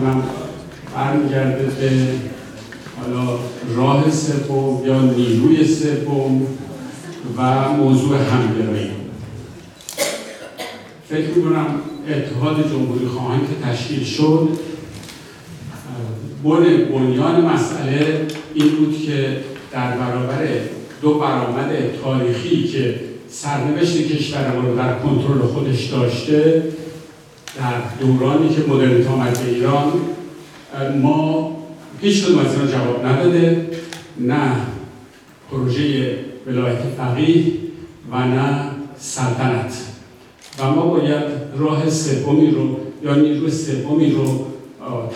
کنم برمیگرده به حالا راه سوم یا نیروی سوم و موضوع همگرایی. فکر می‌کنم اتحاد جمهوری خواهان که تشکیل شد بن بنیان مسئله این بود که در برابر دو برآمد تاریخی که سرنوشت کشور رو در کنترل خودش داشته در دورانی که مدرنیت آمد به ایران ما هیچ کدوم از جواب نداده نه پروژه ولایت فقیه و نه سلطنت. و ما باید راه سومی رو یا نیروی سومی رو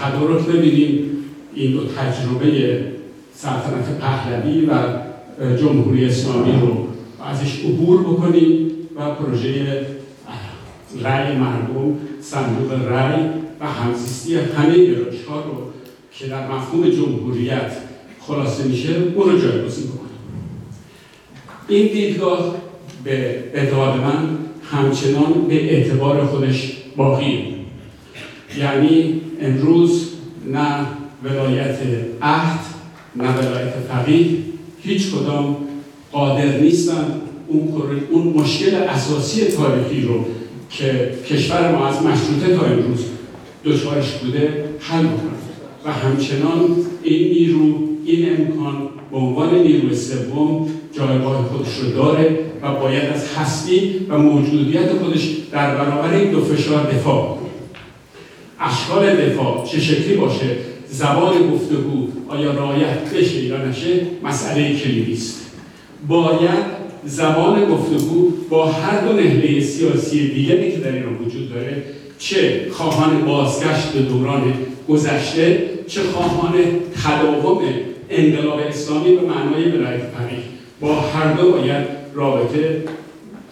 تدارک ببینیم. این دو تجربه سلطنت پهلوی و جمهوری اسلامی رو ازش عبور بکنیم و پروژه رأی مردم صندوق رأی و همزیستی همه گرایش ها رو که در مفهوم جمهوریت خلاصه میشه اون رو جایگزین بکنیم. این دیدگاه به اعتقاد من همچنان به اعتبار خودش باقی یعنی امروز نه ولایت عهد نه ولایت فقیه هیچ کدام قادر نیستن اون, اون مشکل اساسی تاریخی رو که کشور ما از مشروطه تا امروز دچارش بوده حل بکنه. و همچنان این نیرو این امکان به عنوان نیروی سوم جایگاه خودش رو داره و باید از هستی و موجودیت خودش در برابر این دو فشار دفاع کنه اشکال دفاع چه شکلی باشه؟ زبان گفتگو آیا رعایت بشه یا نشه؟ مسئله کلیدی است. باید زبان گفتگو با هر دو نهله سیاسی دیگری که در ایران وجود داره چه خواهان بازگشت به دوران گذشته چه خواهان تداوم انقلاب اسلامی به معنای ولایت فقیه با هر دو باید رابطه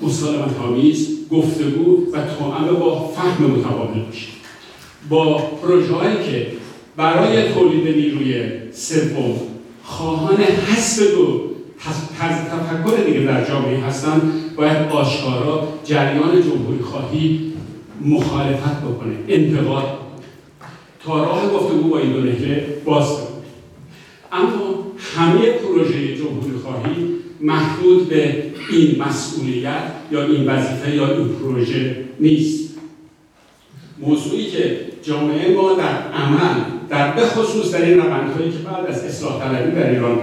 مسالمت آمیز گفتگو و توأم با فهم متقابل باشه. با پروژه‌هایی که برای تولید نیروی سوم خواهان حذف دو تفکر دیگه در جامعه هستن باید آشکارا جریان جمهوری خواهی مخالفت بکنه انتقاد. تا راه گفتگو با این دو نهله باز اما همه پروژه جمهوری خواهی محدود به این مسئولیت یا این وظیفه یا این پروژه نیست. موضوعی که جامعه ما در عمل در بخصوص در این روندهایی که بعد از اصلاح طلبی در ایران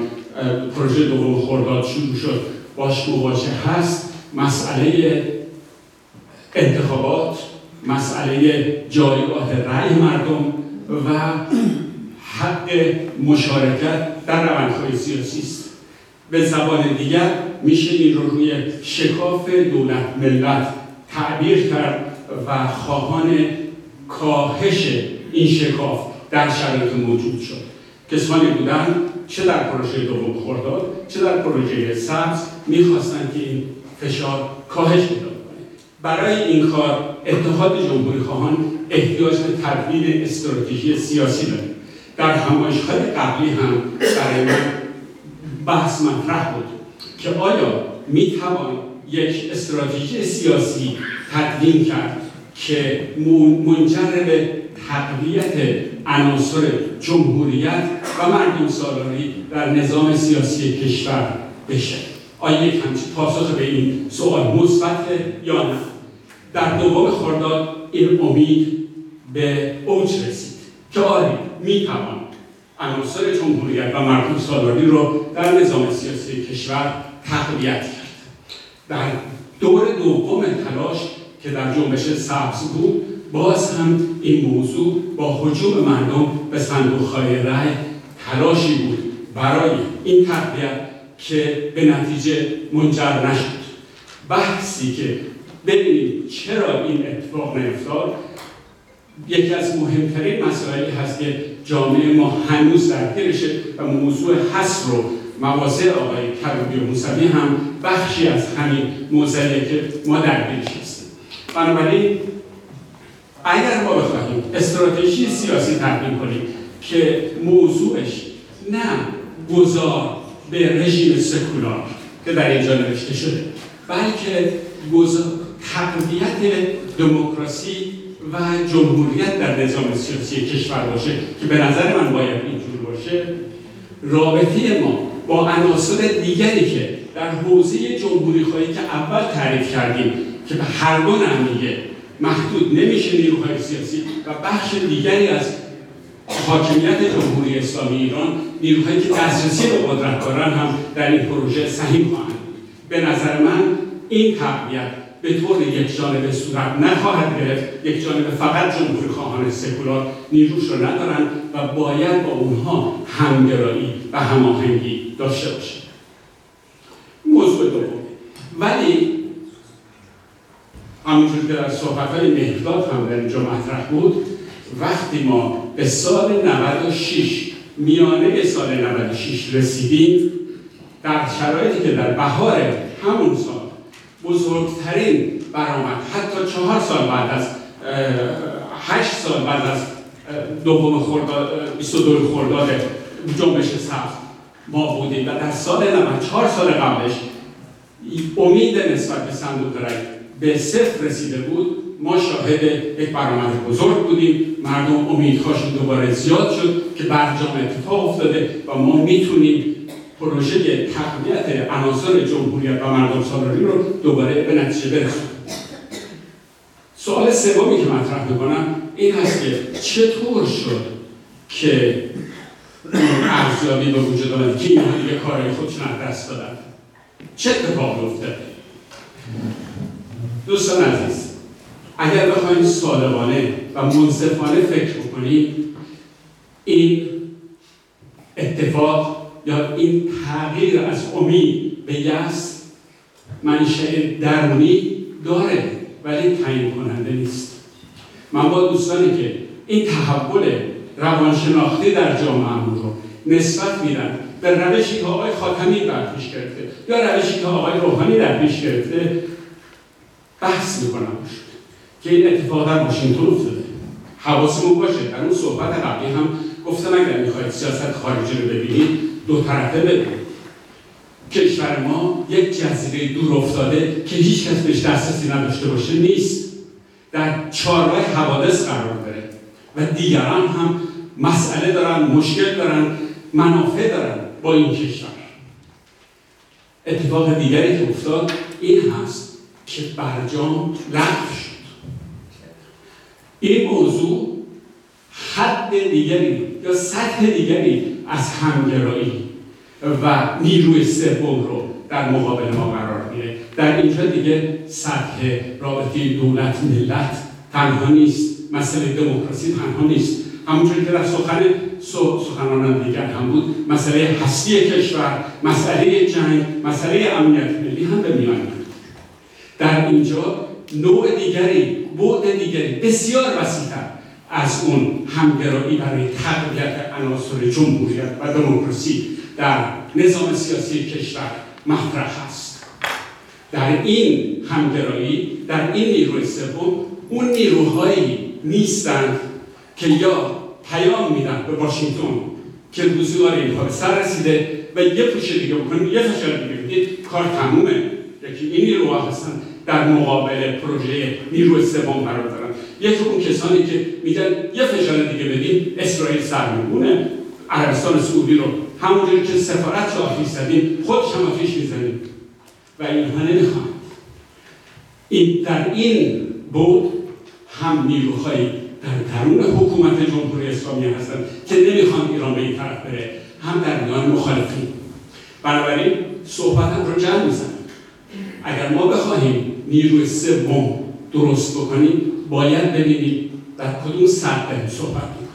پروژه دوم خورداد شروع شد. باش مواجه هست. مسئله انتخابات مسئله جایگاه رأی مردم و حق مشارکت در روندهای سیاسی است. به زبان دیگر میشه این رو روی شکاف دولت ملت تعبیر کرد و خواهان کاهش این شکاف در شرایط موجود شد. کسانی بودند چه در پروژه دوم خورداد چه در پروژه سبز می‌خواستند که این فشار کاهش پیدا کنه. برای این کار اتحاد جمهوری خواهان احتیاج به تدوین استراتژی سیاسی داره. در همایشهای قبلی هم برای من بحث مطرح بود که آیا می‌توان یک استراتژی سیاسی تدوین کرد که منجر به تقویت عناصر جمهوریت و مردم سالاری در نظام سیاسی کشور بشه. آیا یک همچین پاسخ به این سوال مثبت یا نه؟ در دوم خرداد این امید به اوج رسید که آری می‌توان عناصر جمهوریت و مردم سالاری رو در نظام سیاسی کشور تقویت کرد. در دور دوم تلاش که در جنبش سبز بود باز هم این موضوع با حجوم مردم به صندوق های رای تلاشی بود برای این تقویت که به نتیجه منجر نشد. بحثی که ببینیم چرا این اتفاق نیفتاد یکی از مهمترین مسائلی هست که جامعه ما هنوز درگیرشه و موضوع حس رو مواضع آقای کروبی و موسوی هم بخشی از همین موضوعی که ما درگیرش بنابراین اگر ما بخواهیم استراتژی سیاسی تقدیم کنیم که موضوعش نه گذار به رژیم سکولار که در اینجا نوشته شده بلکه تقویت دموکراسی و جمهوریت در نظام سیاسی کشور باشه که به نظر من باید اینجور باشه رابطه ما با عناصر دیگری که در حوزه جمهوری خواهی که اول تعریف کردیم که به هر دو نمیگه محدود نمیشه نیروهای سیاسی و بخش دیگری از حاکمیت جمهوری اسلامی ایران نیروهایی که دسترسی به قدرت دارن هم در این پروژه سهیم خواهند به نظر من این تقویت به طور یک جانبه صورت نخواهد گرفت یک جانبه فقط جمهوری خواهان سکولار نیروش رو ندارن و باید با اونها همگرایی و هماهنگی داشته باشه موضوع دوم. ولی همونجور که در صحبت های مهداد هم در اینجا مطرح بود وقتی ما به سال 96 میانه سال 96 رسیدیم در شرایطی که در بهار همون سال بزرگترین برآمد حتی چهار سال بعد از هشت سال بعد از دوم خرداد 22 خرداد جنبش سبز ما بودیم و در سال 94 سال قبلش امید نسبت به صندوق رای به صفر رسیده بود ما شاهد یک برآمد بزرگ بودیم. مردم امیدهاشون دوباره زیاد شد که برجام اتفاق افتاده و ما می‌تونیم پروژه تقویت عناصر جمهوریت و مردم سالاری رو دوباره به نتیجه برسونیم. سوال سومی که مطرح می‌کنم این هست که چطور شد که ارزیابی به وجود آمد؟ که اینها دیگه کارهای خودشون از دست دادن؟ چه اتفاقی افتاده دوستان عزیز اگر بخوایم صادقانه و منصفانه فکر بکنیم این اتفاق یا این تغییر از امید به یس منشأ درونی داره ولی تعیین کننده نیست. من با دوستانی که این تحول روانشناختی در جامعه رو نسبت میدن به روشی که آقای خاتمی در پیش گرفته یا روشی که آقای روحانی در پیش گرفته بحث می‌کنم که این اتفاق در واشنگتن افتاده. حواسمون باشه. در اون صحبت قبلی هم گفتم اگر می‌خواید سیاست خارجی رو ببینید دو طرفه ببینید. کشور ما یک جزیره دور افتاده که هیچ کس بهش دسترسی نداشته باشه نیست. در چهارراه حوادث قرار داره. و دیگران هم مسئله دارن مشکل دارن منافع دارن با این کشور. اتفاق دیگری که افتاد این هست که برجام لغو شد. این موضوع حد دیگری یا سطح دیگری از همگرایی و نیروی سوم رو در مقابل ما قرار میده. در اینجا دیگه سطح رابطه دولت ملت تنها نیست مسئله دموکراسی تنها نیست. همونجوری که در سخن سخنانان دیگر هم بود مسئله هستی کشور مسئله جنگ مسئله امنیت ملی هم به میان در اینجا نوع دیگری بعد دیگری بسیار وسیعتر از اون همگرایی برای تقویت عناصر جمهوریت و دموکراسی در نظام سیاسی کشور مطرح است. در این همگرایی در این نیروی سوم اون نیروهایی نیستند که یا پیام میدن به واشنگتن که روزگار اینها به سر رسیده و یه پوشه دیگه بکنیم یه فشار دیگه کار تمومه. یکی این نیروها هستن در مقابل پروژه نیروی سوم قرار دارن. یکی اون کسانی که میگن یه فشار دیگه بدیم اسرائیل سر میمونه عربستان سعودی رو همونجوری که سفارت رو آتیش زدیم خودش هم آتیش می‌زنیم و اینها نمی‌خوان. این در این بود هم نیروهایی در درون حکومت جمهوری اسلامی هستند که نمی‌خوان ایران به این طرف بره هم در میان مخالفین. بنابراین صحبتم رو جمع می‌زنم. اگر ما بخواهیم نیروی سوم درست بکنیم باید ببینیم در کدوم سطح داریم صحبت می‌کنیم.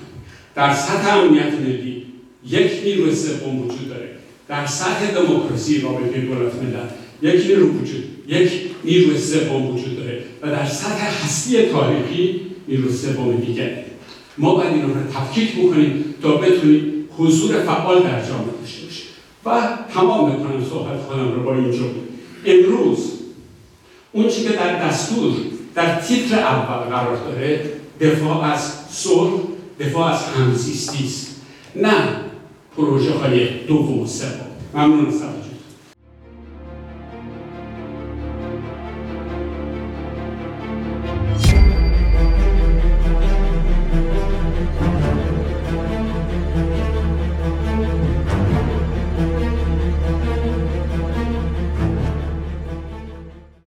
در سطح امنیت ملی یک نیروی سوم وجود داره. در سطح دموکراسی رابطه دولت ملت یک نیرو وجود یک نیروی سوم وجود داره. و در سطح هستی تاریخی نیرو سوم دیگه. ما باید این رو تفکیک بکنیم تا بتونیم حضور فعال در جامعه داشته باشیم. و تمام می‌کنم صحبت خودم رو با اینجا. امروز اون چی که در دستور در تیتر اول قرار داره دفاع از صلح دفاع از همزیستی است. نه پروژه های دوم و سوم ممنون از